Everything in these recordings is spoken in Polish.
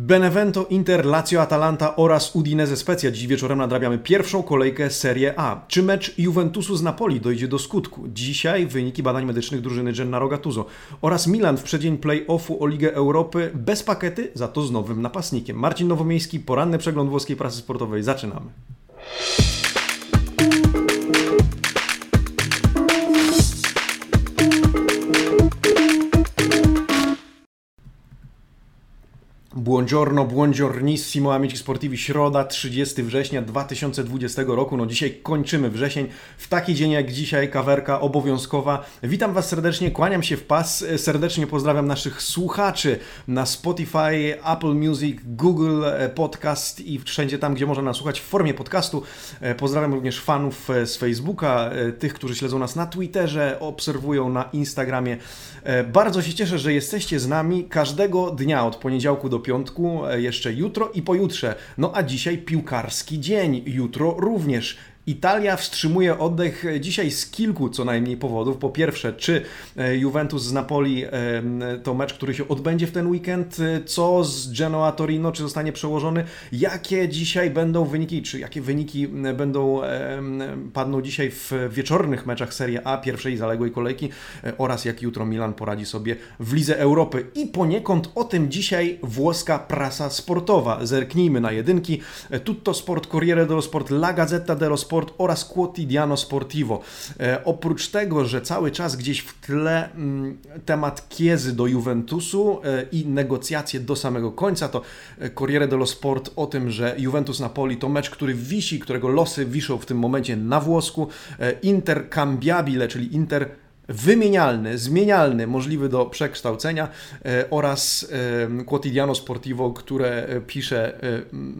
Benevento, Inter, Lazio, Atalanta oraz Udinese Specja. Dziś wieczorem nadrabiamy pierwszą kolejkę Serie A. Czy mecz Juventusu z Napoli dojdzie do skutku? Dzisiaj wyniki badań medycznych drużyny Gennaro Gattuso oraz Milan w przeddzień play-offu o Ligę Europy bez pakety, za to z nowym napastnikiem. Marcin Nowomiejski, poranny przegląd włoskiej prasy sportowej. Zaczynamy. Buongiorno, buongiornissimo, amici sportivi, środa, 30 września 2020 roku. No dzisiaj kończymy wrzesień. W taki dzień jak dzisiaj, kawerka obowiązkowa. Witam Was serdecznie, kłaniam się w pas. Serdecznie pozdrawiam naszych słuchaczy na Spotify, Apple Music, Google Podcast i wszędzie tam, gdzie można nas słuchać w formie podcastu. Pozdrawiam również fanów z Facebooka, tych, którzy śledzą nas na Twitterze, obserwują na Instagramie. Bardzo się cieszę, że jesteście z nami każdego dnia od poniedziałku do piątku, e, jeszcze jutro i pojutrze. No a dzisiaj piłkarski dzień, jutro również. Italia wstrzymuje oddech dzisiaj z kilku co najmniej powodów. Po pierwsze, czy e, Juventus z Napoli e, to mecz, który się odbędzie w ten weekend? Co z Genoa Torino? Czy zostanie przełożony? Jakie dzisiaj będą wyniki? Czy jakie wyniki będą padną dzisiaj w wieczornych meczach Serie A pierwszej zaległej kolejki oraz jak jutro Milan poradzi sobie w Lidze Europy? I poniekąd o tym dzisiaj włoska prasa sportowa. Zerknijmy na jedynki. Tutto Sport, Corriere dello Sport, La Gazzetta dello Sport, Sport oraz Quotidiano Sportivo. E, oprócz tego, że cały czas gdzieś w tle mm, temat Kiezy do Juventusu e, i negocjacje do samego końca, to e, Corriere dello Sport o tym, że Juventus Napoli to mecz, który wisi, którego losy wiszą w tym momencie na włosku. E, Inter cambiabile, czyli Inter wymienialny, zmienialny, możliwy do przekształcenia e, oraz e, Quotidiano Sportivo, które e, pisze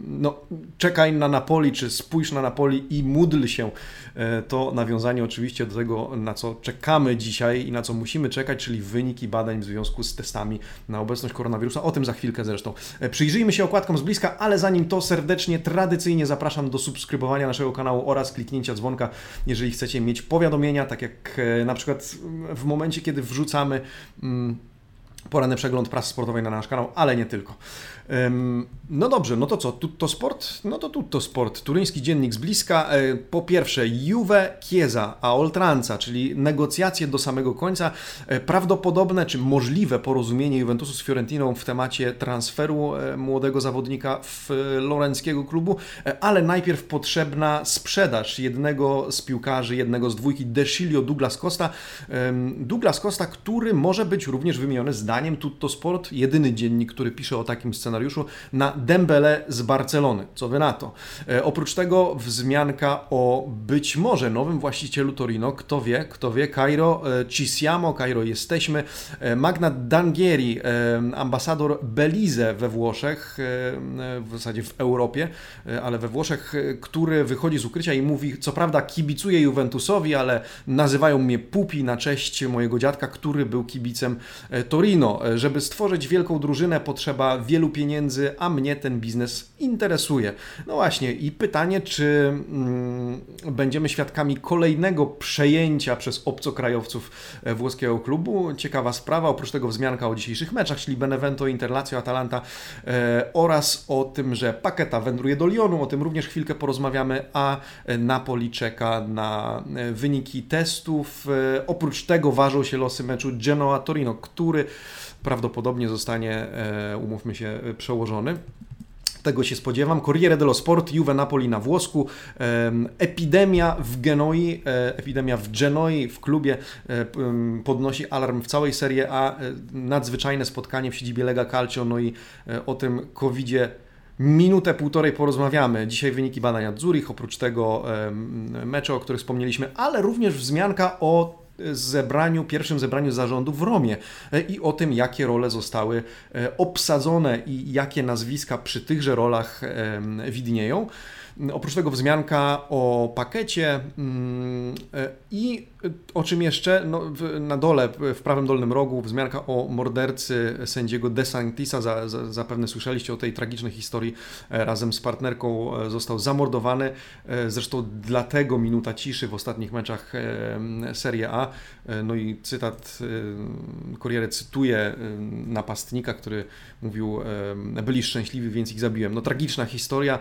no, czekaj na Napoli, czy spójrz na Napoli i módl się. To nawiązanie oczywiście do tego, na co czekamy dzisiaj i na co musimy czekać, czyli wyniki badań w związku z testami na obecność koronawirusa. O tym za chwilkę zresztą. Przyjrzyjmy się okładkom z bliska, ale zanim to serdecznie, tradycyjnie zapraszam do subskrybowania naszego kanału oraz kliknięcia dzwonka, jeżeli chcecie mieć powiadomienia, tak jak na przykład w momencie, kiedy wrzucamy mm, poranny przegląd prasy sportowej na nasz kanał, ale nie tylko. No dobrze, no to co? Tutto Sport? No to Tutto Sport. Turyński dziennik z bliska. E, po pierwsze, Juve, Chiesa, a Oltranza, czyli negocjacje do samego końca. E, prawdopodobne czy możliwe porozumienie Juventusu z Fiorentiną w temacie transferu e, młodego zawodnika w lorenckiego klubu, ale najpierw potrzebna sprzedaż jednego z piłkarzy, jednego z dwójki, Desilio Douglas Costa. Douglas Costa, który może być również wymieniony zdaniem Tutto Sport, jedyny dziennik, który pisze o takim scenariuszu na Dembele z Barcelony. Co wy na to? E, oprócz tego wzmianka o być może nowym właścicielu Torino, kto wie, kto wie, Cairo e, ci siamo, Cairo jesteśmy. E, Magna Dangieri, ambasador Belize we Włoszech, w zasadzie w Europie, ale we Włoszech, który wychodzi z ukrycia i mówi, co prawda kibicuje Juventusowi, ale nazywają mnie Pupi na cześć mojego dziadka, który był kibicem Torino. Żeby stworzyć wielką drużynę potrzeba wielu pieniędzy, a mnie ten biznes interesuje. No właśnie, i pytanie, czy mm, będziemy świadkami kolejnego przejęcia przez obcokrajowców e, włoskiego klubu? Ciekawa sprawa, oprócz tego wzmianka o dzisiejszych meczach, czyli Benevento, Interlazio, Atalanta e, oraz o tym, że Paketa wędruje do Lyonu, o tym również chwilkę porozmawiamy, a Napoli czeka na e, wyniki testów. E, oprócz tego ważą się losy meczu Genoa-Torino, który prawdopodobnie zostanie, e, umówmy się, przełożony. Tego się spodziewam. Corriere dello Sport, Juve Napoli na włosku, epidemia w Genoi, e, epidemia w Genoi, w klubie e, podnosi alarm w całej serii A. Nadzwyczajne spotkanie w siedzibie Lega Calcio, no i o tym covidzie minutę, półtorej porozmawiamy. Dzisiaj wyniki badania Zurich, oprócz tego mecze, o których wspomnieliśmy, ale również wzmianka o zebraniu, pierwszym zebraniu zarządu w Romie e, i o tym, jakie role zostały e, obsadzone i jakie nazwiska przy tychże rolach widnieją. Oprócz tego wzmianka o pakiecie mm, i o czym jeszcze? No, na dole, w prawym dolnym rogu, wzmianka o mordercy sędziego DeSantisa. Za, za, zapewne słyszeliście o tej tragicznej historii. Razem z partnerką został zamordowany. Zresztą dlatego minuta ciszy w ostatnich meczach Serie A. No i cytat, Corriere cytuje napastnika, który mówił, byli szczęśliwi, więc ich zabiłem. No tragiczna historia.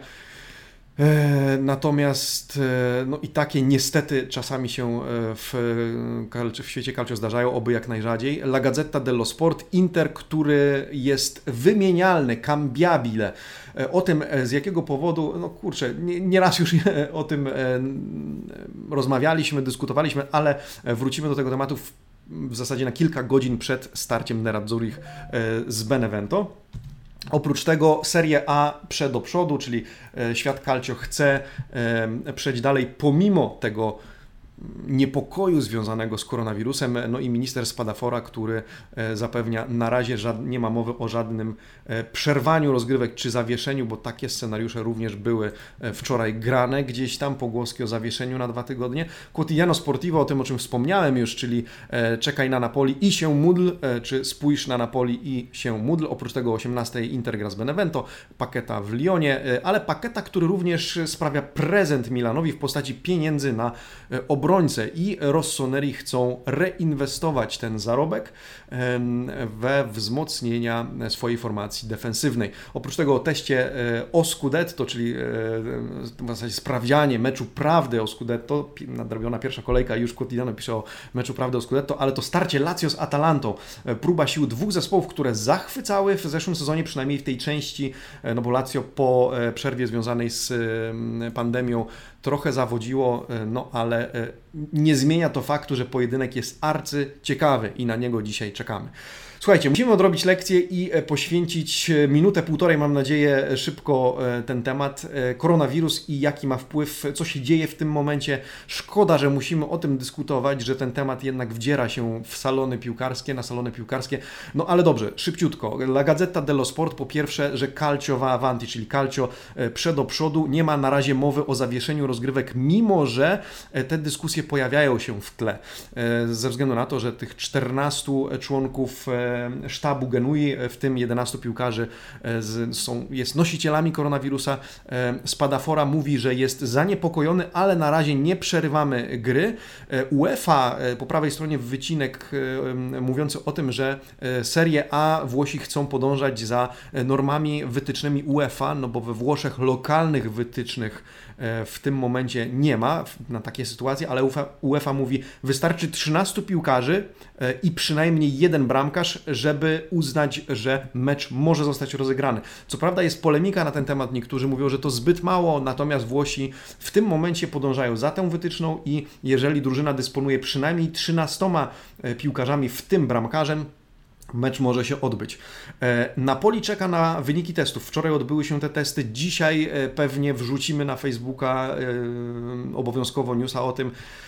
E, natomiast e, no i takie niestety czasami się e, w, w świecie calcio zdarzają, oby jak najrzadziej. La Gazzetta dello Sport, Inter, który jest wymienialny, cambiabile. O tym z jakiego powodu, no kurczę, nieraz nie już o tym rozmawialiśmy, dyskutowaliśmy, ale wrócimy do tego tematu w, w zasadzie na kilka godzin przed starciem Nerazzurich z Benevento. Oprócz tego Serie A przed do przodu, czyli e, świat Calcio chce przejść dalej pomimo tego niepokoju związanego z koronawirusem, no i minister Spadafora, który e, zapewnia na razie nie ma mowy o żadnym e, przerwaniu rozgrywek czy zawieszeniu, bo takie scenariusze również były e, wczoraj grane, gdzieś tam pogłoski o zawieszeniu na dwa tygodnie. Quotidiano Sportivo, o tym o czym wspomniałem już, czyli czekaj na Napoli i się módl, czy spójrz na Napoli i się módl. Oprócz tego 18 Inter gra z Benevento, paketa w Lyonie, ale paketa, który również sprawia prezent Milanowi w postaci pieniędzy na obronę obrońcę i Rossoneri chcą reinwestować ten zarobek we wzmocnienia swojej formacji defensywnej. Oprócz tego o teście e, o Scudetto, czyli e, w zasadzie sprawdzianie meczu prawdy o Scudetto, nadrobiona pierwsza kolejka, już Quotidiano pisze o meczu prawdy o Scudetto, ale to starcie Lazio z Atalantą, e, próba sił dwóch zespołów, które zachwycały w zeszłym sezonie, przynajmniej w tej części, no bo Lazio po przerwie związanej z pandemią trochę zawodziło, e, no ale e, nie zmienia to faktu, że pojedynek jest arcy ciekawy i na niego dzisiaj czekamy. Słuchajcie, musimy odrobić lekcję i e, poświęcić e, minutę, półtorej, mam nadzieję, e, szybko ten temat. Koronawirus i jaki ma wpływ, co się dzieje w tym momencie. Szkoda, że musimy o tym dyskutować, że ten temat jednak wdziera się w salony piłkarskie, na salony piłkarskie. No ale dobrze, szybciutko. La Gazzetta dello Sport po pierwsze, że Calcio va avanti, czyli Calcio przed do przodu. Nie ma na razie mowy o zawieszeniu rozgrywek, mimo że te dyskusje pojawiają się w tle. Ze względu na to, że tych 14 członków sztabu Genui, w tym 11 piłkarzy e, są, jest nosicielami koronawirusa. E, Spadafora mówi, że jest zaniepokojony, ale na razie nie przerywamy gry. E, UEFA po prawej stronie wycinek mówiący o tym, że Serie A Włosi chcą podążać za normami wytycznymi UEFA, no bo we Włoszech lokalnych wytycznych w tym momencie nie ma na takie sytuacje, ale UEFA, UEFA mówi, wystarczy 13 piłkarzy i przynajmniej jeden bramkarz, żeby uznać, że mecz może zostać rozegrany. Co prawda jest polemika na ten temat, niektórzy mówią, że to zbyt mało, natomiast Włosi w tym momencie podążają za tą wytyczną i jeżeli drużyna dysponuje przynajmniej 13 e, piłkarzami, w tym bramkarzem, mecz może się odbyć. E, Napoli czeka na wyniki testów. Wczoraj odbyły się te testy, dzisiaj e, pewnie wrzucimy na Facebooka obowiązkowo newsa o tym, E,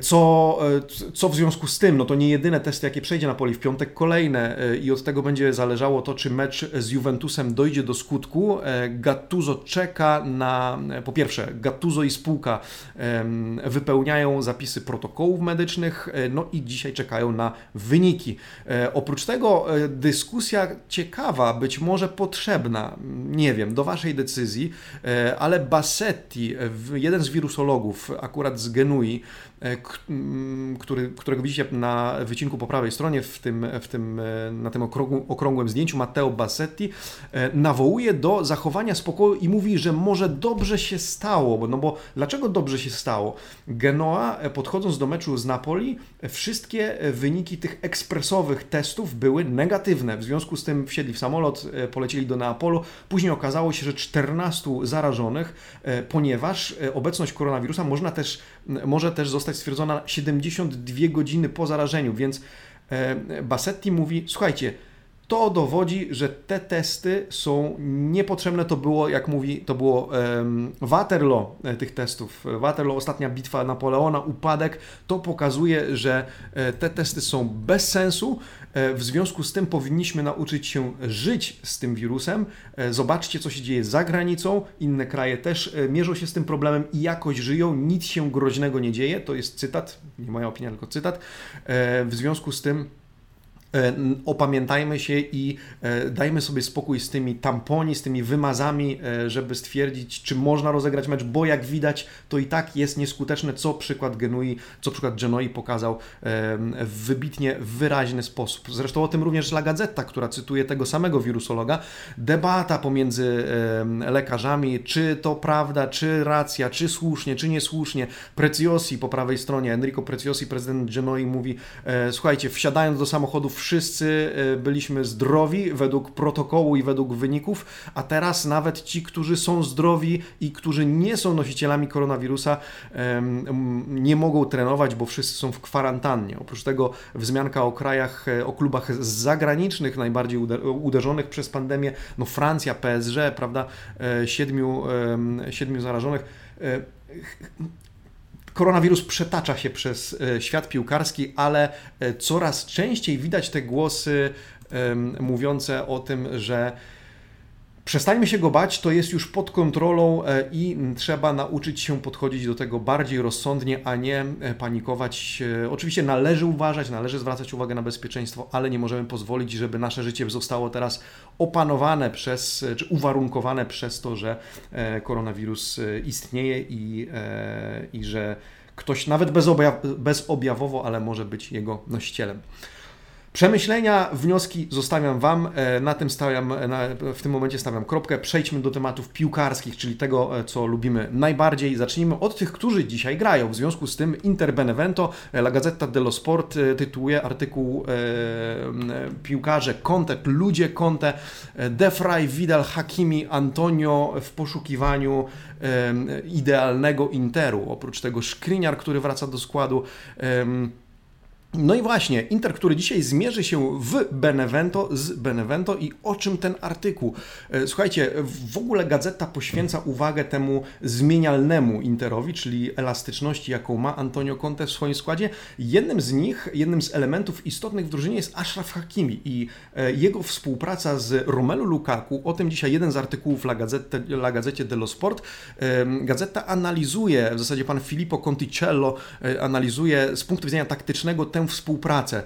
co, e, co w związku z tym? No to nie jedyne testy, jakie przejdzie na poli w piątek, kolejne e, i od tego będzie zależało to, czy mecz z Juventusem dojdzie do skutku. Gattuso czeka na, po pierwsze, Gattuso i spółka wypełniają zapisy protokołów medycznych, no i dzisiaj czekają na wyniki. Oprócz tego dyskusja ciekawa, być może potrzebna, nie wiem, do Waszej decyzji, ale Bassetti, jeden z wirusologów, akurat z Genui, E, który, którego widzicie na wycinku po prawej stronie w tym, w tym, e, na tym okrągłym zdjęciu, Matteo Bassetti, e, nawołuje do zachowania spokoju i mówi, że może dobrze się stało, no bo dlaczego dobrze się stało? Genoa, podchodząc do meczu z Napoli, wszystkie wyniki tych ekspresowych testów były negatywne. W związku z tym wsiedli w samolot, polecieli do Neapolu. Później okazało się, że 14 zarażonych, ponieważ obecność koronawirusa można też, może też zostać stwierdzona 72 godziny po zarażeniu, więc e, Bassetti mówi, słuchajcie, to dowodzi, że te testy są niepotrzebne. To było, jak mówi, to było um, Waterloo e, tych testów. Waterloo, ostatnia bitwa Napoleona, upadek. To pokazuje, że e, te testy są bez sensu. E, w związku z tym powinniśmy nauczyć się żyć z tym wirusem. Zobaczcie, co się dzieje za granicą. Inne kraje też mierzą się z tym problemem i jakoś żyją. Nic się groźnego nie dzieje. To jest cytat, nie moja opinia, tylko cytat. W związku z tym opamiętajmy się i e, dajmy sobie spokój z tymi tamponi, z tymi wymazami, e, żeby stwierdzić, czy można rozegrać mecz, bo jak widać, to i tak jest nieskuteczne, co przykład Genui, co przykład Genoi pokazał w wybitnie wyraźny sposób. Zresztą o tym również La Gazzetta, która cytuje tego samego wirusologa. Debata pomiędzy lekarzami, czy to prawda, czy racja, czy słusznie, czy niesłusznie. Preciosi po prawej stronie, Enrico Preciosi, prezydent Genoi mówi, słuchajcie, wsiadając do samochodów wszyscy e, byliśmy zdrowi według protokołu i według wyników, a teraz nawet ci, którzy są zdrowi i którzy nie są nosicielami koronawirusa, nie mogą trenować, bo wszyscy są w kwarantannie. Oprócz tego wzmianka o krajach, e, o klubach zagranicznych najbardziej uderzonych przez pandemię, no Francja, PSG, prawda, e, siedmiu, siedmiu zarażonych koronawirus przetacza się przez e, świat piłkarski, ale e, coraz częściej widać te głosy mówiące o tym, że Przestańmy się go bać, to jest już pod kontrolą e, i trzeba nauczyć się podchodzić do tego bardziej rozsądnie, a nie panikować. Oczywiście należy uważać, należy zwracać uwagę na bezpieczeństwo, ale nie możemy pozwolić, żeby nasze życie zostało teraz opanowane przez, czy uwarunkowane przez to, że koronawirus istnieje i, i że ktoś nawet bezobjaw, bezobjawowo, ale może być jego nosicielem. Przemyślenia, wnioski zostawiam Wam. E, na tym stawiam, na, w tym momencie stawiam kropkę. Przejdźmy do tematów piłkarskich, czyli tego, e, co lubimy najbardziej. Zacznijmy od tych, którzy dzisiaj grają. W związku z tym Inter Benevento, e, La Gazzetta dello Sport tytułuje artykuł e, piłkarze Conte, ludzie Conte, De Frey, Vidal, Hakimi, Antonio w poszukiwaniu e, idealnego Interu. Oprócz tego Szkriniar, który wraca do składu. E, no i właśnie, Inter, który dzisiaj zmierzy się w Benevento, z Benevento i o czym ten artykuł? E, słuchajcie, w ogóle gazeta poświęca uwagę temu zmienialnemu Interowi, czyli elastyczności, jaką ma Antonio Conte w swoim składzie. Jednym z nich, jednym z elementów istotnych w drużynie jest Ashraf Hakimi i e, jego współpraca z Romelu Lukaku. O tym dzisiaj jeden z artykułów La, Gazzette, La Gazzecie dello Sport. Gazeta analizuje, w zasadzie pan Filippo Conticello e, analizuje z punktu widzenia taktycznego tę współpracę.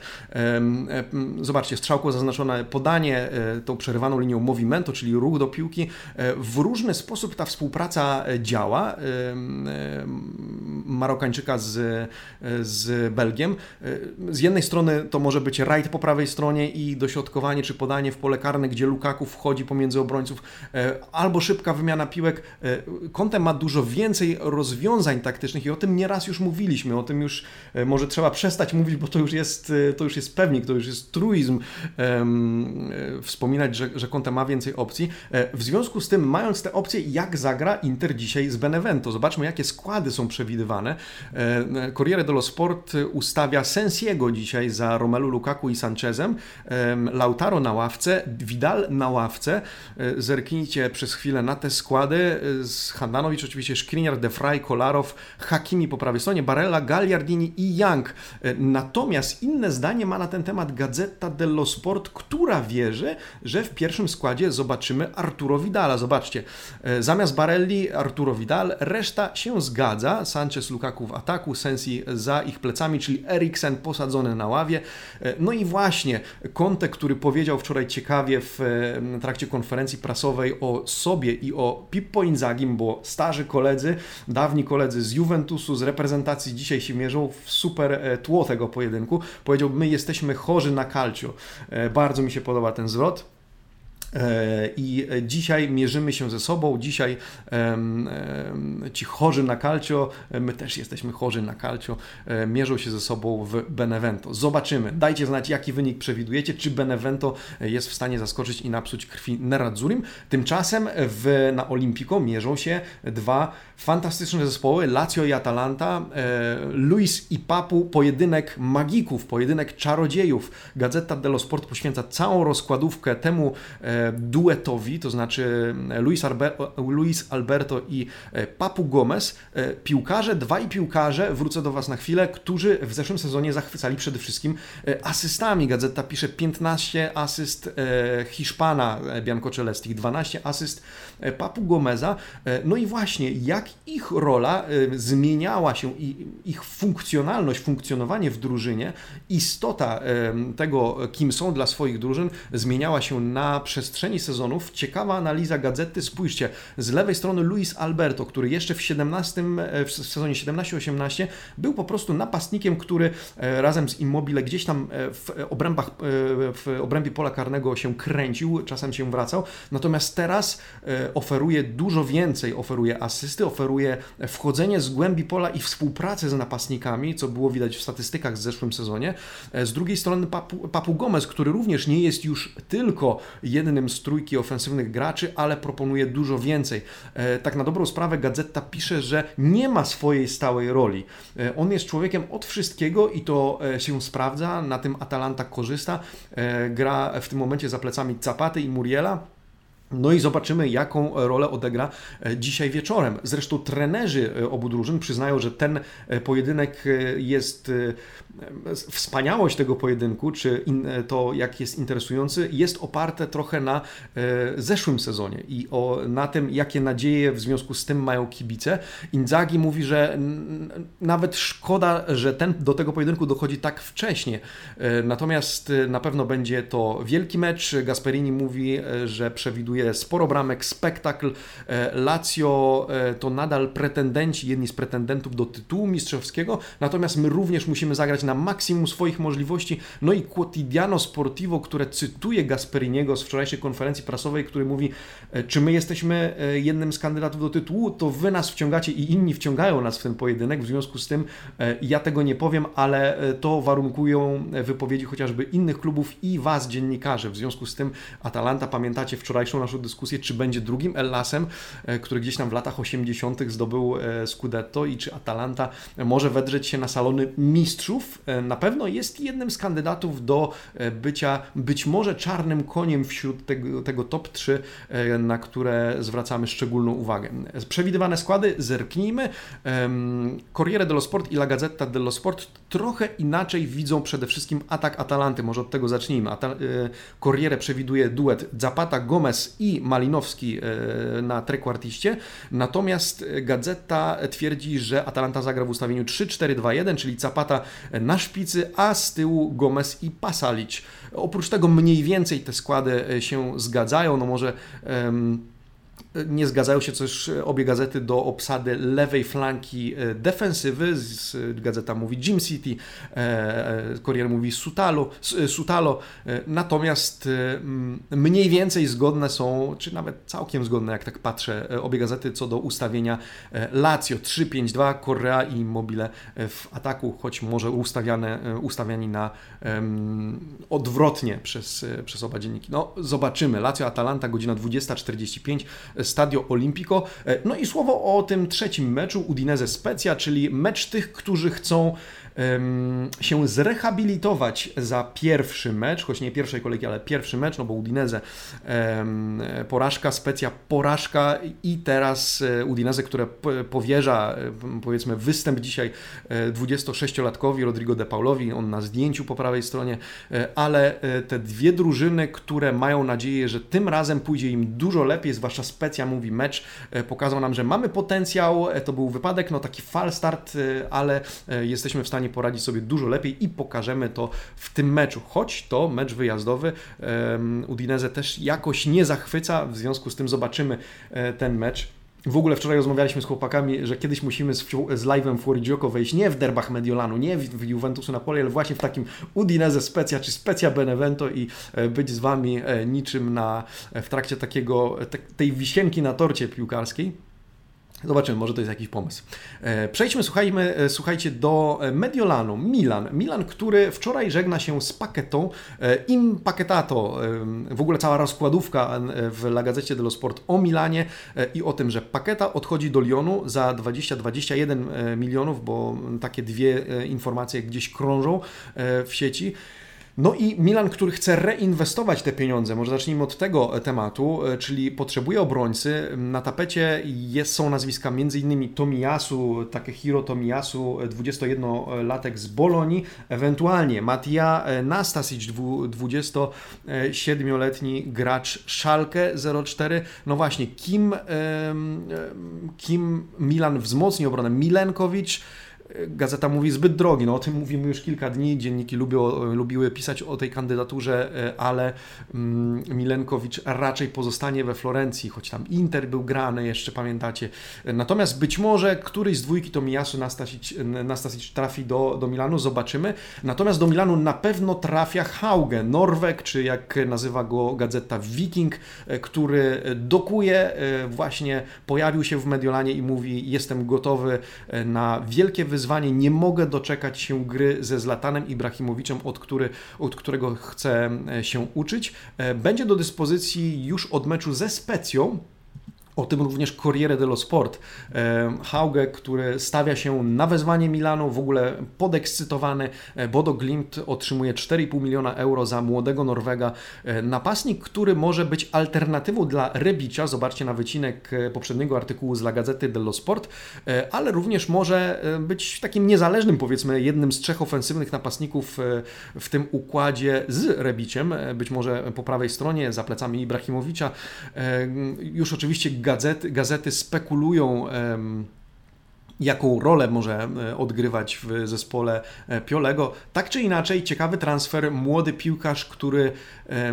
Zobaczcie, strzałką zaznaczone podanie, e, tą przerywaną linią movimento, czyli ruch do piłki. E, w różny sposób ta współpraca e, działa. Marokańczyka z, z Belgiem. Z jednej strony to może być rajd po prawej stronie i dośrodkowanie czy podanie w pole karne, gdzie Lukaku wchodzi pomiędzy obrońców, albo szybka wymiana piłek. Kątem ma dużo więcej rozwiązań taktycznych i o tym nieraz już mówiliśmy, o tym już może trzeba przestać mówić, bo to już jest, e, to już jest pewnik, to już jest truizm um, wspominać, że, że Conte ma więcej opcji. E, w związku z tym, mając te opcje, jak zagra Inter dzisiaj z Benevento? Zobaczmy, jakie składy są przewidywane. Corriere dello Sport ustawia Sensiego dzisiaj za Romelu Lukaku i Sanchezem, Lautaro na ławce, Vidal na ławce. Zerknijcie przez chwilę na te składy. Z Handanowicz oczywiście, Skriniar, De Frey, Kolarow, Hakimi po prawej stronie, Barella, Gagliardini i Young. Natomiast Natomiast inne zdanie ma na ten temat Gazeta dello Sport, która wierzy, że w pierwszym składzie zobaczymy Arturo Vidala. Zobaczcie, e, zamiast Barelli Arturo Vidal, reszta się zgadza. Sanchez, Lukaku w ataku, Sensi za ich plecami, czyli Eriksen posadzony na ławie. E, no i właśnie Conte, który powiedział wczoraj ciekawie w e, trakcie konferencji prasowej o sobie i o Pippo Inzagim, bo starzy koledzy, dawni koledzy z Juventusu, z reprezentacji dzisiaj się mierzą w super tło tego pojedynku pojedynku, powiedział, my jesteśmy chorzy na calcio. E, bardzo mi się podoba ten zwrot. E, I dzisiaj mierzymy się ze sobą. Dzisiaj ci chorzy na calcio, my też jesteśmy chorzy na calcio, e, mierzą się ze sobą w Benevento. Zobaczymy. Dajcie znać, jaki wynik przewidujecie. Czy Benevento jest w stanie zaskoczyć i napsuć krwi Neradzurim. Tymczasem w, na Olimpico mierzą się dwa fantastyczne zespoły, Lazio i Atalanta. E, Luis i Papu, pojedynek magików, pojedynek czarodziejów. Gazeta dello Sport poświęca całą rozkładówkę temu duetowi, to znaczy Luis, Arbe Luis Alberto i e, Papu Gomez, e, piłkarze, dwaj piłkarze, wrócę do Was na chwilę, którzy w zeszłym sezonie zachwycali przede wszystkim e, asystami. Gazeta pisze 15 asyst Hiszpana Bianco Celestich, 12 asyst Papu Gomeza. No i właśnie, jak ich rola zmieniała się i ich funkcjonalność, funkcjonowanie w drużynie, istota tego, kim są dla swoich drużyn, zmieniała się na przestrzeni sezonów. Ciekawa analiza gazety, spójrzcie, z lewej strony Luis Alberto, który jeszcze w 17, w sezonie 17-18 był po prostu napastnikiem, który e, razem z Immobile gdzieś tam e, w obrębach, e, w obrębie pola karnego się kręcił, czasem się wracał, natomiast teraz oferuje dużo więcej, oferuje asysty, oferuje wchodzenie z głębi pola i współpracę z napastnikami, co było widać w statystykach z zeszłym sezonie. Z drugiej strony Papu, Papu Gomez, który również nie jest już tylko jednym z trójki ofensywnych graczy, ale proponuje dużo więcej. E, tak na dobrą sprawę Gazeta pisze, że nie ma swojej stałej roli. E, on jest człowiekiem od wszystkiego i to e, się sprawdza, na tym Atalanta korzysta. Gra w tym momencie za plecami Zapaty i Muriela. No i zobaczymy, jaką rolę odegra dzisiaj wieczorem. Zresztą trenerzy obu drużyn przyznają, że ten pojedynek jest wspaniałość tego pojedynku, czy to jak jest interesujący, jest oparte trochę na e, zeszłym sezonie i o, na tym, jakie nadzieje w związku z tym mają kibice. Inzaghi mówi, że nawet szkoda, że ten, do tego pojedynku dochodzi tak wcześnie. E, natomiast e, na pewno będzie to wielki mecz. Gasperini mówi, że przewiduje sporo bramek, spektakl. Lazio to nadal pretendenci, jedni z pretendentów do tytułu mistrzowskiego, natomiast my również musimy zagrać na maksimum swoich możliwości. No i Quotidiano Sportivo, które cytuje Gasperiniego z wczorajszej konferencji prasowej, który mówi, e, czy my jesteśmy e, jednym z kandydatów do tytułu, to wy nas wciągacie i inni wciągają nas w ten pojedynek. W związku z tym e, ja tego nie powiem, ale to warunkują wypowiedzi chociażby innych klubów i was, dziennikarzy. W związku z tym Atalanta, pamiętacie wczorajszą naszą dyskusję, czy będzie drugim Ellasem, który gdzieś tam w latach 80. zdobył Scudetto i czy Atalanta może wedrzeć się na salony mistrzów E, na pewno jest jednym z kandydatów do e, bycia być może czarnym koniem wśród tego, tego top 3, e, na które zwracamy szczególną uwagę. Przewidywane składy, zerknijmy. Corriere dello Sport i La Gazzetta dello Sport trochę inaczej widzą przede wszystkim atak Atalanty. Może od tego zacznijmy. Corriere przewiduje duet Zapata, I Malinowski na trekwartiście, natomiast Gazeta twierdzi, że Atalanta zagra w ustawieniu 3-4-2-1, czyli Zapata na szpicy, a z tyłu Gomez i Pasalic. Oprócz tego mniej więcej te składy e, się zgadzają, no może um, nie zgadzają się też obie gazety do obsady lewej flanki e, defensywy. Gazeta mówi Jim City, Corriere mówi Sutalo, Sutalo. Natomiast mniej więcej zgodne są, czy nawet całkiem zgodne, jak tak patrzę, obie gazety co do ustawienia Lazio 3-5-2, Correa i Mobile w ataku, choć może ustawiane, ustawiani na odwrotnie przez, przez oba dzienniki. No, zobaczymy. Lazio Atalanta, godzina 20.45 Stadio Olimpico. E, no i słowo o tym trzecim meczu, Udinese Specja, czyli mecz tych, którzy chcą się zrehabilitować za pierwszy mecz, choć nie pierwszej kolejki, ale pierwszy mecz, no bo Udinese porażka, Specja porażka i teraz e, Udinese, które powierza e, powiedzmy występ dzisiaj 26-latkowi e, Rodrigo de Paulowi, on na zdjęciu po prawej stronie, ale te dwie drużyny, które mają nadzieję, że tym razem pójdzie im dużo lepiej, zwłaszcza Specja mówi mecz, pokazał nam, że mamy potencjał, to był wypadek, no taki fal start, ale jesteśmy w stanie stanie poradzić sobie dużo lepiej i pokażemy to w tym meczu. Choć to mecz wyjazdowy, Udinese też jakoś nie zachwyca, w związku z tym zobaczymy e, ten mecz w ogóle wczoraj rozmawialiśmy z chłopakami, że kiedyś musimy z, z live'em Fuorigioko wejść nie w derbach Mediolanu, nie w, w Juventusu Napoli, ale właśnie w takim Udinese Specja czy Specja Benevento i e, być z Wami e, niczym na, w trakcie takiego, tej wisienki na torcie piłkarskiej. Zobaczymy, może to jest jakiś pomysł. E, przejdźmy, słuchajmy, e, słuchajcie, do e, Mediolanu. Milan. Milan, który wczoraj żegna się z Paketą. Im Paketato, w ogóle cała rozkładówka w La Gazzecie dello Sport o Milanie i o tym, że Paketa odchodzi do Lyonu za 20-21 milionów, bo takie dwie informacje gdzieś krążą w sieci. No i Milan, który chce reinwestować te pieniądze, może zacznijmy od tego tematu, e, czyli potrzebuje obrońcy. Na tapecie jest, są nazwiska m.in. Tomiyasu, Takehiro Tomiyasu, 21-latek z Bolonii, ewentualnie Mattia Nastasic, 27-letni gracz Schalke 04. No właśnie, kim, kim Milan wzmocni obronę? Milenkowicz, Gazeta mówi zbyt drogi, no o tym mówimy już kilka dni, dzienniki lubią, lubiły pisać o tej kandydaturze, e, ale mm, Milenkowicz raczej pozostanie we Florencji, choć tam Inter był grany, jeszcze pamiętacie. Natomiast być może któryś z dwójki to Mijasu Nastasic, Nastasic trafi do, do Milanu, zobaczymy. Natomiast do Milanu na pewno trafia Hauge, Norweg, czy jak nazywa go gazeta Viking, e, który dokuje, e, właśnie pojawił się w Mediolanie i mówi jestem gotowy na wielkie wyzwanie. Nie mogę doczekać się gry ze Zlatanem Ibrahimowiczem, od, który, od którego chcę e, się uczyć. E, będzie do dyspozycji już od meczu ze Specją. O tym również Corriere dello Sport. E, Hauge, który stawia się na wezwanie Milanu, w ogóle podekscytowany. E, Bodo Glimt otrzymuje 4,5 miliona euro za młodego Norwega. E, napastnik, który może być alternatywą dla Rebicia, zobaczcie na wycinek poprzedniego artykułu z La Gazety dello Sport, ale również może być takim niezależnym, powiedzmy, jednym z trzech ofensywnych napastników w tym układzie z Rebiciem, być może po prawej stronie, za plecami Ibrahimowicza. Już oczywiście gazety, gazety spekulują jaką rolę może e, odgrywać w zespole e, Piolego. Tak czy inaczej, ciekawy transfer, młody piłkarz, który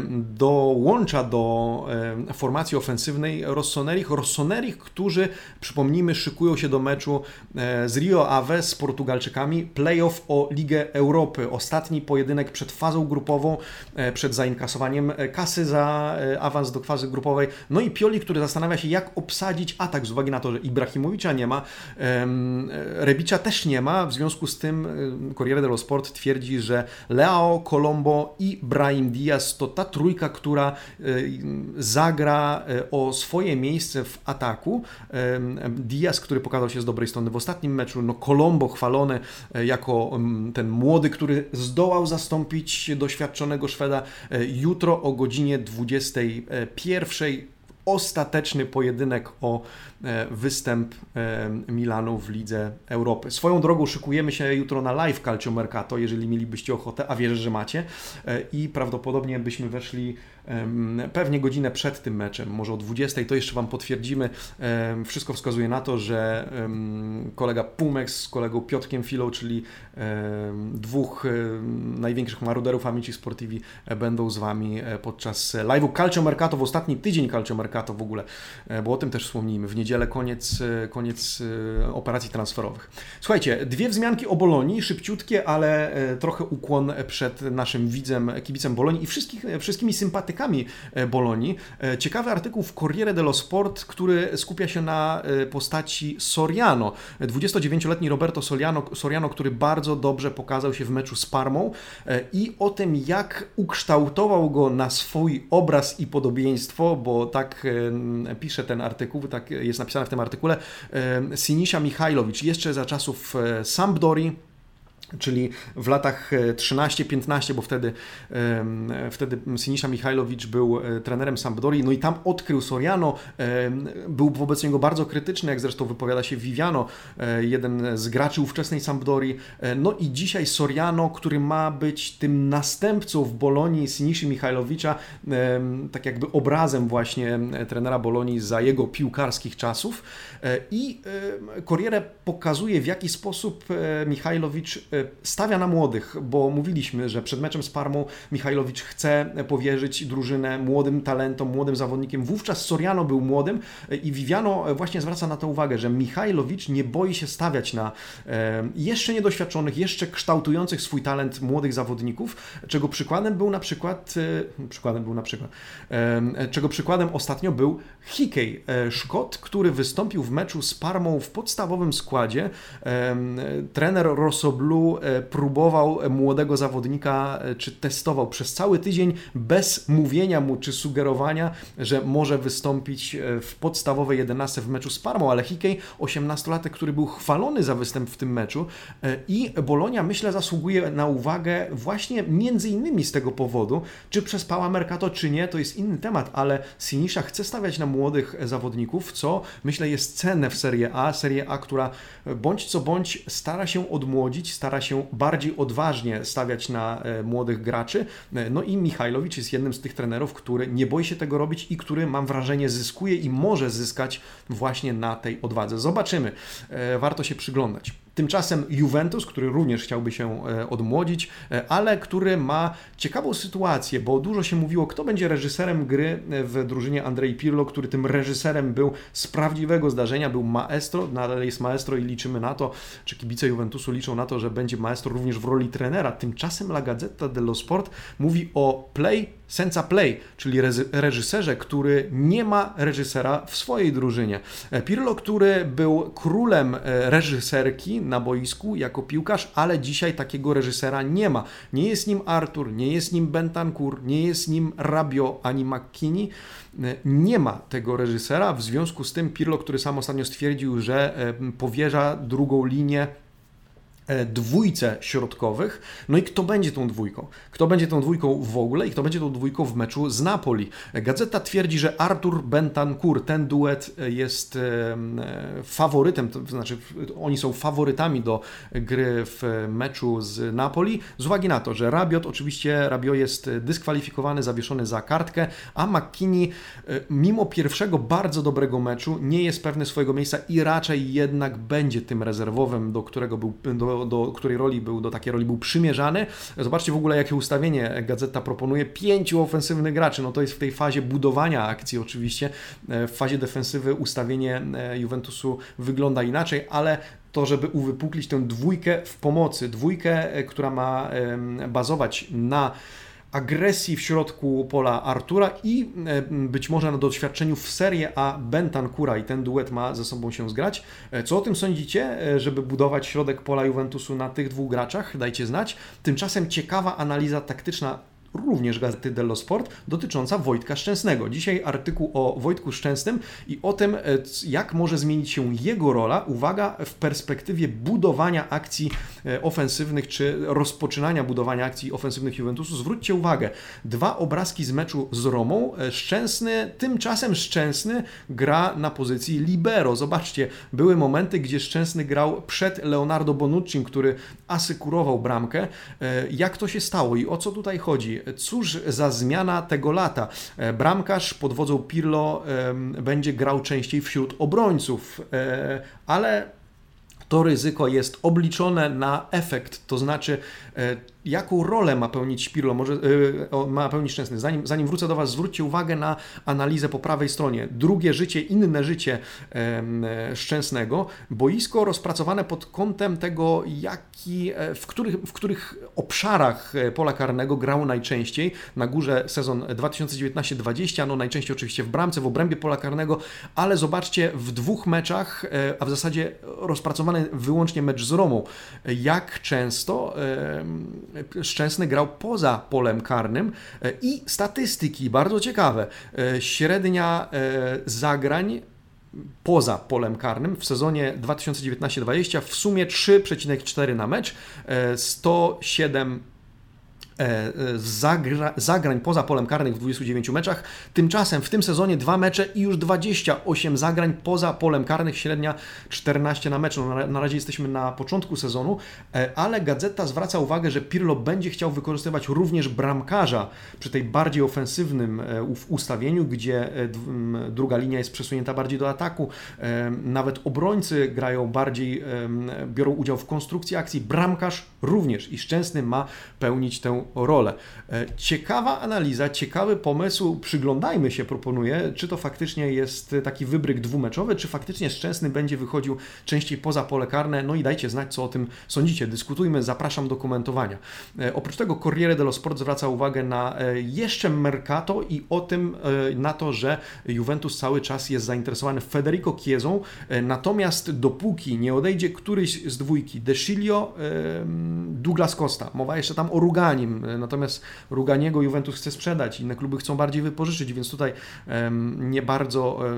dołącza do formacji ofensywnej Rossonerich. Rossonerich, którzy, przypomnijmy, szykują się do meczu e, z Rio Ave z Portugalczykami, playoff o Ligę Europy. Ostatni pojedynek przed fazą grupową, przed zainkasowaniem kasy za awans do fazy grupowej. No i Pioli, który zastanawia się, jak obsadzić atak z uwagi na to, że Ibrahimowicza nie ma, Rebicza też nie ma, w związku z tym Corriere dello Sport twierdzi, że Leo, Colombo i Brahim Diaz to ta trójka, która zagra e, o swoje miejsce w ataku. Diaz, który pokazał się z dobrej strony w ostatnim meczu, no Colombo chwalony e, jako ten młody, który zdołał zastąpić doświadczonego Szweda e, jutro o godzinie 21 ostateczny pojedynek o e, występ e, Milanu w Lidze Europy. Swoją drogą szykujemy się jutro na live Calcio Mercato, jeżeli mielibyście ochotę, a wierzę, że macie e, i prawdopodobnie byśmy weszli pewnie godzinę przed tym meczem, może o 20, to jeszcze Wam potwierdzimy. Wszystko wskazuje na to, że kolega Pumex z kolegą Piotkiem Filą, czyli dwóch największych maruderów Amici Sportivi będą z Wami podczas live'u Calcio Mercato, w ostatni tydzień Calcio Mercato w ogóle, e, bo o tym też wspomnijmy. W niedzielę koniec, e, koniec e, operacji transferowych. Słuchajcie, dwie wzmianki o Bolonii, szybciutkie, ale trochę ukłon przed naszym widzem, kibicem Bolonii i wszystkich, wszystkimi sympatykami Bolonii. Ciekawy artykuł w Corriere dello Sport, który skupia się na postaci Soriano. 29-letni Roberto Soriano, Soriano, który bardzo dobrze pokazał się w meczu z Parmą i o tym, jak ukształtował go na swój obraz i podobieństwo, bo tak pisze ten artykuł, tak jest napisane w tym artykule, Sinisza Michajlowicz, jeszcze za czasów e, Sampdori, czyli w latach 13-15, bo wtedy, wtedy Sinisza Michajlowicz był e, trenerem Sampdori, no i tam odkrył Soriano, był wobec niego bardzo krytyczny, jak zresztą wypowiada się Viviano, e, jeden z graczy ówczesnej Sampdori, e, no i dzisiaj Soriano, który ma być tym następcą w Bolonii Siniszy Michajlowicza, tak jakby obrazem właśnie trenera Bolonii za jego piłkarskich czasów i Corriere pokazuje w jaki sposób Michajlowicz stawia na młodych, bo mówiliśmy, że przed meczem z Parmą Michajlowicz chce powierzyć drużynę młodym talentom, młodym zawodnikiem. Wówczas Soriano był młodym i Viviano właśnie zwraca na to uwagę, że Michajlowicz nie boi się stawiać na jeszcze niedoświadczonych, jeszcze kształtujących swój talent młodych zawodników, czego przykładem był na przykład, przykładem był na przykład, czego przykładem ostatnio był Hickey, Szkot, który wystąpił w meczu z Parmą w podstawowym składzie. Trener Rosoblu e, próbował młodego zawodnika, e, czy testował przez cały tydzień bez mówienia mu, czy sugerowania, że może wystąpić e, w podstawowej 11 w meczu z Parmą, ale Hickey, 18-latek, który był chwalony za występ w tym meczu i Bolonia, myślę, zasługuje na uwagę właśnie między innymi z tego powodu, czy przez Pała Mercato, czy nie, to jest inny temat, ale Sinisza chce stawiać na młodych zawodników, co myślę jest cenne w Serie A, Serie A, która bądź co bądź stara się odmłodzić, stara się bardziej odważnie stawiać na e, młodych graczy. E, no i Michajlowicz jest jednym z tych trenerów, który nie boi się tego robić i który mam wrażenie zyskuje i może zyskać właśnie na tej odwadze. Zobaczymy. E, warto się przyglądać. Tymczasem Juventus, który również chciałby się e, odmłodzić, e, ale który ma ciekawą sytuację, bo dużo się mówiło, kto będzie reżyserem gry e, w drużynie Andrei Pirlo, który tym reżyserem był z prawdziwego zdarzenia, był maestro, nadal jest maestro i liczymy na to, czy kibice Juventusu liczą na to, że będzie maestro również w roli trenera. Tymczasem La Gazzetta dello Sport mówi o play senza play, czyli reżyserze, który nie ma reżysera w swojej drużynie. E, Pirlo, który był królem e, reżyserki na boisku jako piłkarz, ale dzisiaj takiego reżysera nie ma. Nie jest nim Artur, nie jest nim Bentancur, nie jest nim Rabio ani McKinney. E, nie ma tego reżysera, w związku z tym Pirlo, który sam ostatnio stwierdził, że powierza drugą linię dwójce środkowych. No i kto będzie tą dwójką? Kto będzie tą dwójką w ogóle i kto będzie tą dwójką w meczu z Napoli? Gazeta twierdzi, że Artur Bentancur, ten duet jest e, faworytem, to znaczy oni są faworytami do gry w meczu z Napoli, z uwagi na to, że Rabiot, oczywiście Rabio jest dyskwalifikowany, zawieszony za kartkę, a McKinney e, mimo pierwszego bardzo dobrego meczu nie jest pewny swojego miejsca i raczej jednak będzie tym rezerwowym, do którego był do do, której roli był, do takiej roli był przymierzany. Zobaczcie w ogóle, jakie ustawienie Gazeta proponuje. Pięciu ofensywnych graczy, no to jest w tej fazie budowania akcji oczywiście. E, w fazie defensywy ustawienie e, Juventusu wygląda inaczej, ale to, żeby uwypuklić tę dwójkę w pomocy, dwójkę, e, która ma bazować na agresji w środku pola Artura i e, być może na doświadczeniu w Serie A Bentancura i ten duet ma ze sobą się zgrać. E, co o tym sądzicie, e, żeby budować środek pola Juventusu na tych dwóch graczach? Dajcie znać. Tymczasem ciekawa analiza taktyczna również Gazety dello Sport dotycząca Wojtka Szczęsnego. Dzisiaj artykuł o Wojtku Szczęsnym i o tym, e, jak może zmienić się jego rola, uwaga, w perspektywie budowania akcji e, ofensywnych, czy rozpoczynania budowania akcji ofensywnych Juventusu. Zwróćcie uwagę, dwa obrazki z meczu z Romą. E, Szczęsny, tymczasem Szczęsny gra na pozycji libero. Zobaczcie, były momenty, gdzie Szczęsny grał przed Leonardo Bonucci, który asykurował bramkę. Jak to się stało i o co tutaj chodzi? Cóż za zmiana tego lata. E, bramkarz pod wodzą Pirlo będzie grał częściej wśród obrońców, e, ale to ryzyko jest obliczone na efekt, to znaczy e, jaką rolę ma pełnić Pirlo, może, e, ma pełnić Szczęsny. Zanim, zanim wrócę do Was, zwróćcie uwagę na analizę po prawej stronie. Drugie życie, inne życie Szczęsnego. Boisko rozpracowane pod kątem tego, jaki, e, w, których, w których obszarach e, pola karnego grał najczęściej. Na górze sezon 2019-20, no najczęściej oczywiście w bramce, w obrębie pola karnego, ale zobaczcie w dwóch meczach, a w zasadzie rozpracowany wyłącznie mecz z Romą, jak często Szczęsny grał poza polem karnym e, i statystyki bardzo ciekawe. E, średnia e, zagrań poza polem karnym w sezonie 2019-20 w sumie 3,4 na mecz, 107 zagra, zagrań poza polem karnych w 29 meczach. Tymczasem w tym sezonie dwa mecze i już 28 zagrań poza polem karnych, średnia 14 na mecz. No, na, na razie jesteśmy na początku sezonu, ale Gazeta zwraca uwagę, że Pirlo będzie chciał wykorzystywać również bramkarza przy tej bardziej ofensywnym ustawieniu, gdzie druga linia jest przesunięta bardziej do ataku. Nawet obrońcy grają bardziej, biorą udział w konstrukcji akcji. Bramkarz również i Szczęsny ma pełnić tę rolę. E, ciekawa analiza, ciekawy pomysł. Przyglądajmy się, proponuję, czy to faktycznie jest taki wybryk dwumeczowy, czy faktycznie Szczęsny będzie wychodził częściej poza pole karne. No i dajcie znać, co o tym sądzicie. Dyskutujmy, zapraszam do komentowania. E, oprócz tego Corriere dello Sport zwraca uwagę na e, jeszcze Mercato i o tym, na to, że Juventus cały czas jest zainteresowany Federico Chiesą, natomiast dopóki nie odejdzie któryś z dwójki, De Douglas Costa, mowa jeszcze tam o Ruganim, natomiast Ruganiego Juventus chce sprzedać, inne kluby chcą bardziej wypożyczyć, więc tutaj nie bardzo e,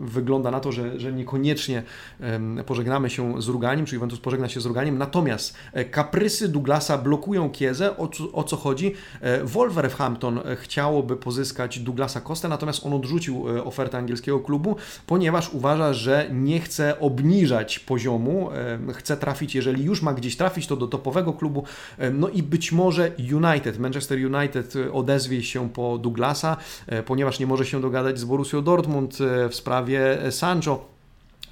wygląda na to, że, że niekoniecznie pożegnamy się z Ruganiem, czy Juventus pożegna się z Ruganiem, natomiast e, kaprysy Douglasa blokują Kiezę, o, o co chodzi? E, Wolverhampton chciałoby pozyskać Douglasa Costa, natomiast on odrzucił ofertę angielskiego klubu, ponieważ uważa, że nie chce obniżać poziomu, chce trafić, jeżeli już ma gdzieś trafić, to do topowego klubu, no i być może United, Manchester United odezwie się po Douglasa, e, ponieważ nie może się dogadać z Borussią Dortmund e, w sprawie Sancho.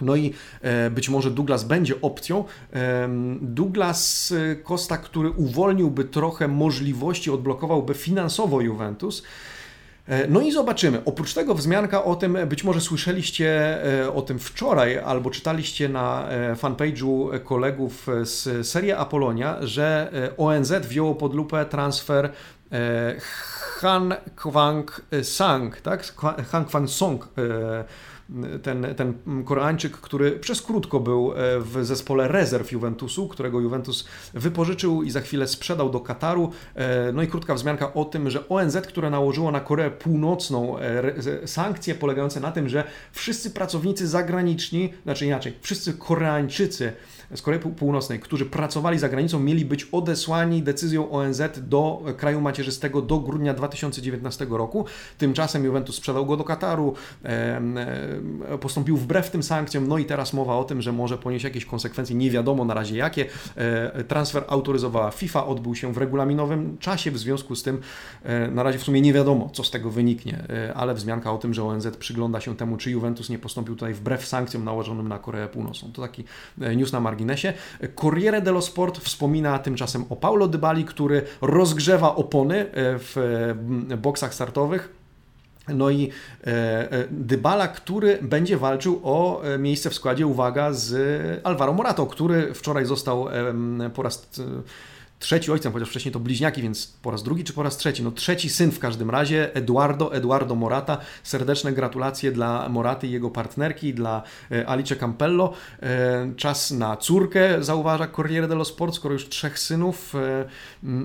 No i e, być może Douglas będzie opcją. Douglas Costa, który uwolniłby trochę możliwości, odblokowałby finansowo Juventus. E, no i zobaczymy. Oprócz tego wzmianka o tym, być może słyszeliście e, o tym wczoraj, albo czytaliście na e, fanpage'u kolegów z serii Apolonia, że ONZ wzięło pod lupę transfer Han Kwang Sang, tak? Han Kwang Song ten, ten Koreańczyk, który przez krótko był e, w zespole rezerw Juventusu, którego Juventus wypożyczył i za chwilę sprzedał do Kataru. E, no i krótka wzmianka o tym, że ONZ, które nałożyło na Koreę Północną e, sankcje polegające na tym, że wszyscy pracownicy zagraniczni, znaczy inaczej, wszyscy Koreańczycy z Korei Północnej, którzy pracowali za granicą, mieli być odesłani decyzją ONZ do kraju macierzystego do grudnia 2019 roku. Tymczasem Juventus sprzedał go do Kataru, postąpił wbrew tym sankcjom, no i teraz mowa o tym, że może ponieść jakieś konsekwencje, nie wiadomo na razie jakie. E, transfer autoryzowała FIFA, odbył się w regulaminowym czasie, w związku z tym e, na razie w sumie nie wiadomo, co z tego wyniknie, e, ale wzmianka o tym, że ONZ przygląda się temu, czy Juventus nie postąpił tutaj wbrew sankcjom nałożonym na Koreę Północną. To taki news na marginesie. Corriere dello Sport wspomina tymczasem o Paulo Dybali, który rozgrzewa opony w boksach startowych. No i e, e, Dybala, który będzie walczył o e, miejsce w składzie, uwaga, z Alvaro Morato, który wczoraj został po raz trzeci ojcem, chociaż wcześniej to bliźniaki, więc po raz drugi czy po raz trzeci? No trzeci syn w każdym razie, Eduardo, Eduardo Morata. Serdeczne gratulacje dla Moraty i jego partnerki, dla e, Alice Campello. E, czas na córkę, zauważa Corriere dello Sport, skoro już trzech synów. E,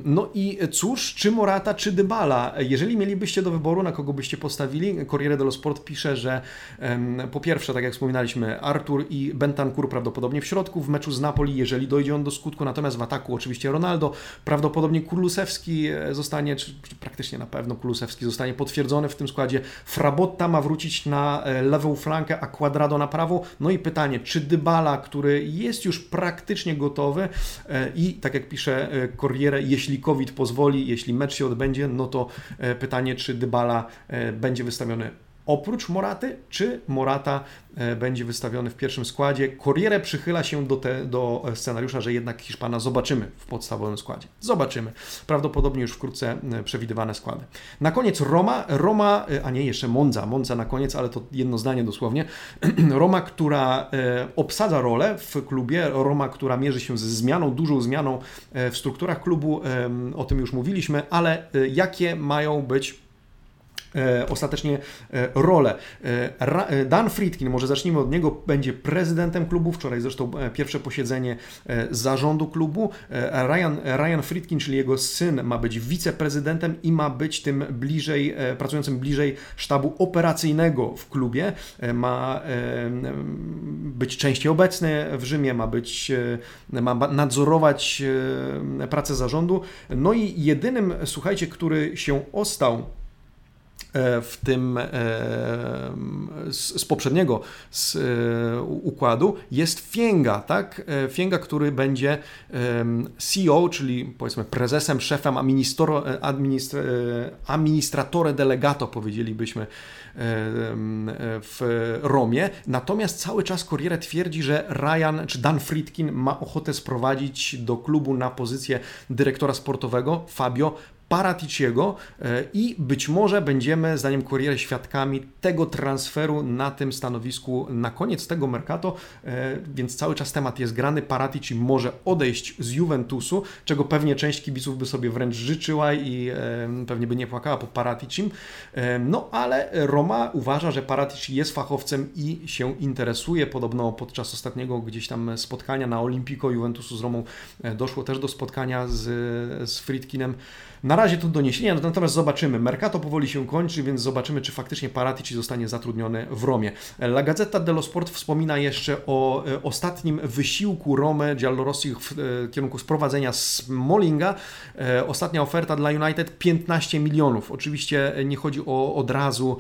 no i cóż, czy Morata, czy Dybala? Jeżeli mielibyście do wyboru, na kogo byście postawili, Corriere dello Sport pisze, że po pierwsze, tak jak wspominaliśmy, Artur i Bentancur prawdopodobnie w środku w meczu z Napoli, jeżeli dojdzie on do skutku, natomiast w ataku oczywiście Ronaldo, Ronaldo. Prawdopodobnie Kulusewski e, zostanie, czy, praktycznie na pewno Kulusewski zostanie potwierdzony w tym składzie. Frabotta ma wrócić na e, lewą flankę, a Quadrado na prawo. No i pytanie, czy Dybala, który jest już praktycznie gotowy e, i tak jak pisze Corriere, jeśli COVID pozwoli, jeśli mecz się odbędzie, no to pytanie, czy Dybala będzie wystawiony oprócz Moraty, czy Morata e, będzie wystawiony w pierwszym składzie. Corriere przychyla się do, te, do scenariusza, że jednak Hiszpana zobaczymy w podstawowym składzie. Zobaczymy. Prawdopodobnie już wkrótce e, przewidywane składy. Na koniec Roma, Roma, e, a nie jeszcze Monza, Monza na koniec, ale to jedno zdanie dosłownie. Roma, która obsadza rolę w klubie, Roma, która mierzy się ze zmianą, dużą zmianą w strukturach klubu, o tym już mówiliśmy, ale jakie mają być e, ostatecznie e, rolę. E, Dan Friedkin, może zacznijmy od niego, będzie prezydentem klubu. Wczoraj zresztą pierwsze posiedzenie zarządu klubu. Ryan, Ryan Friedkin, czyli jego syn, ma być wiceprezydentem i ma być tym bliżej, pracującym bliżej sztabu operacyjnego w klubie. Ma być częściej obecny w Rzymie, ma być, ma nadzorować pracę zarządu. No i jedynym, słuchajcie, który się ostał E, w tym e, z, z poprzedniego z e, układu jest Fienga, tak? Fienga, który będzie CEO, czyli powiedzmy prezesem, szefem, administr, administratore delegato, powiedzielibyśmy w Romie. Natomiast cały czas Corriere twierdzi, że Ryan czy Dan Friedkin ma ochotę sprowadzić do klubu na pozycję dyrektora sportowego Fabio Paraticiego e, i być może będziemy, zdaniem Corriere, świadkami tego transferu na tym stanowisku na koniec tego Mercato, e, więc cały czas temat jest grany. Paratici może odejść z Juventusu, czego pewnie część kibiców by sobie wręcz życzyła i e, pewnie by nie płakała po Paraticim. No ale Roma uważa, że Paratici jest fachowcem i się interesuje. Podobno podczas ostatniego gdzieś tam spotkania na Olimpico Juventusu z Romą doszło też do spotkania z, z Friedkinem. Na razie to doniesienia, natomiast zobaczymy. Mercato powoli się kończy, więc zobaczymy, czy faktycznie Paratici zostanie zatrudniony w Romie. La Gazzetta dello Sport wspomina jeszcze o e, ostatnim wysiłku Romy Giallorossich w e, kierunku sprowadzenia Smallinga. E, ostatnia oferta dla United 15 milionów. Oczywiście nie chodzi o od razu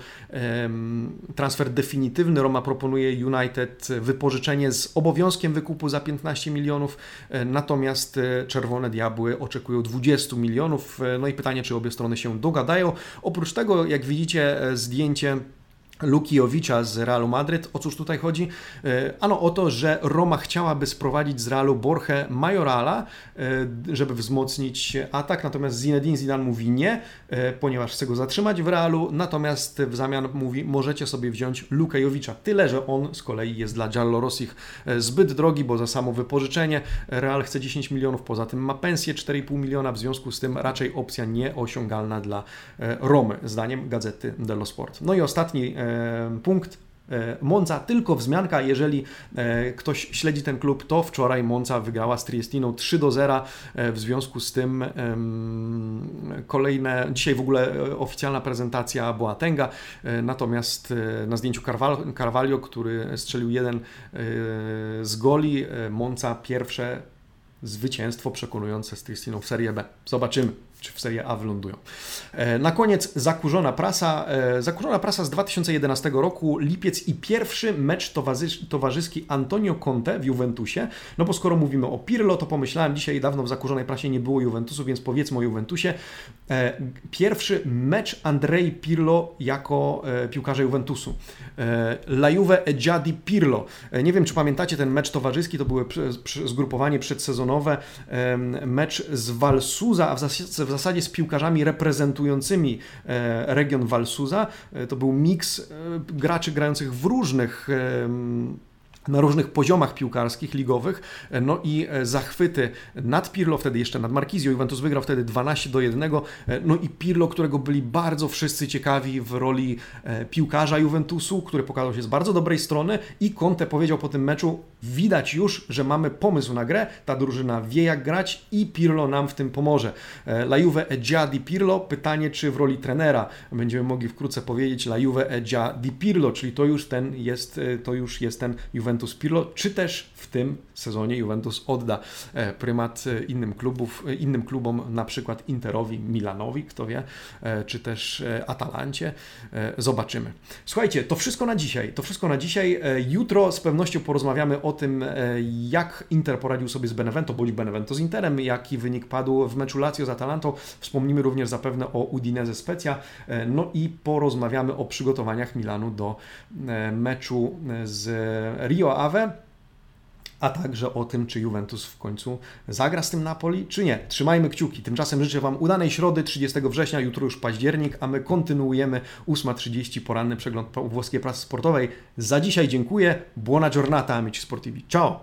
transfer definitywny. Roma proponuje United wypożyczenie z obowiązkiem wykupu za 15 milionów, natomiast Czerwone Diabły oczekują 20 milionów. No i pytanie, czy obie strony się dogadają. Oprócz tego, jak widzicie, e, zdjęcie Lukijowicza z Realu Madryt. O cóż tutaj chodzi? E, ano o to, że Roma chciałaby sprowadzić z Realu Borche Majorala, e, żeby wzmocnić atak, natomiast Zinedine Zidane mówi nie, e, ponieważ chce go zatrzymać w Realu, natomiast w zamian mówi, możecie sobie wziąć Lukajowicza. Tyle, że on z kolei jest dla Giallorossich zbyt drogi, bo za samo wypożyczenie Real chce 10 milionów, poza tym ma pensję 4,5 miliona, w związku z tym raczej opcja nieosiągalna dla Romy, zdaniem Gazety dello Sport. No i ostatni punkt. E, Monza tylko wzmianka, jeżeli e, ktoś śledzi ten klub, to wczoraj Monza wygrała z Triestiną 3 do 0. E, w związku z tym kolejne, dzisiaj w ogóle oficjalna prezentacja była Tenga, natomiast na zdjęciu Carvalho, który strzelił jeden z goli, Monza pierwsze zwycięstwo przekonujące z Triestiną w Serie B. Zobaczymy czy w Serie A wylądują. E, na koniec zakurzona prasa. E, zakurzona prasa z 2011 roku, lipiec i pierwszy mecz towarzyski Antonio Conte w Juventusie. No bo skoro mówimy o Pirlo, to pomyślałem dzisiaj dawno w zakurzonej prasie nie było Juventusu, więc powiedzmy o Juventusie. E, pierwszy mecz Andrei Pirlo jako piłkarza Juventusu. La Juve Giadi Pirlo. Nie wiem, czy pamiętacie ten mecz towarzyski, to były zgrupowanie przedsezonowe, mecz z Valsuza, a w zasadzie zasadzie z piłkarzami reprezentującymi e, region Valsuza. E, to był miks e, graczy grających w różnych na różnych poziomach piłkarskich, ligowych, no i zachwyty nad Pirlo, wtedy jeszcze nad Markizio, Juventus wygrał wtedy 12 do 1, no i Pirlo, którego byli bardzo wszyscy ciekawi w roli piłkarza Juventusu, który pokazał się z bardzo dobrej strony i Conte powiedział po tym meczu, widać już, że mamy pomysł na grę, ta drużyna wie jak grać i Pirlo nam w tym pomoże. La Juve e già di Pirlo, pytanie czy w roli trenera będziemy mogli wkrótce powiedzieć La Juve e già di Pirlo, czyli to już ten jest, to już jest ten Juventus Pirlo, czy też w tym sezonie Juventus odda e, prymat e, innym, klubów, innym klubom, na przykład Interowi, Milanowi, kto wie, czy też Atalancie. Zobaczymy. Słuchajcie, to wszystko na dzisiaj. To wszystko na dzisiaj. Jutro z pewnością porozmawiamy o tym, e, jak Inter poradził sobie z Benevento, bądź Benevento z Interem, jaki wynik padł w meczu Lazio z Atalantą. Wspomnimy również zapewne o Udinese Specja, e, no i porozmawiamy o przygotowaniach Milanu do e, meczu z Rio Ave a także o tym, czy Juventus w końcu zagra z tym Napoli, czy nie. Trzymajmy kciuki. Tymczasem życzę Wam udanej środy 30 września, jutro już październik, a my kontynuujemy 8.30 poranny przegląd włoskiej prasy sportowej. Za dzisiaj dziękuję. Buona giornata, amici sportivi. Ciao!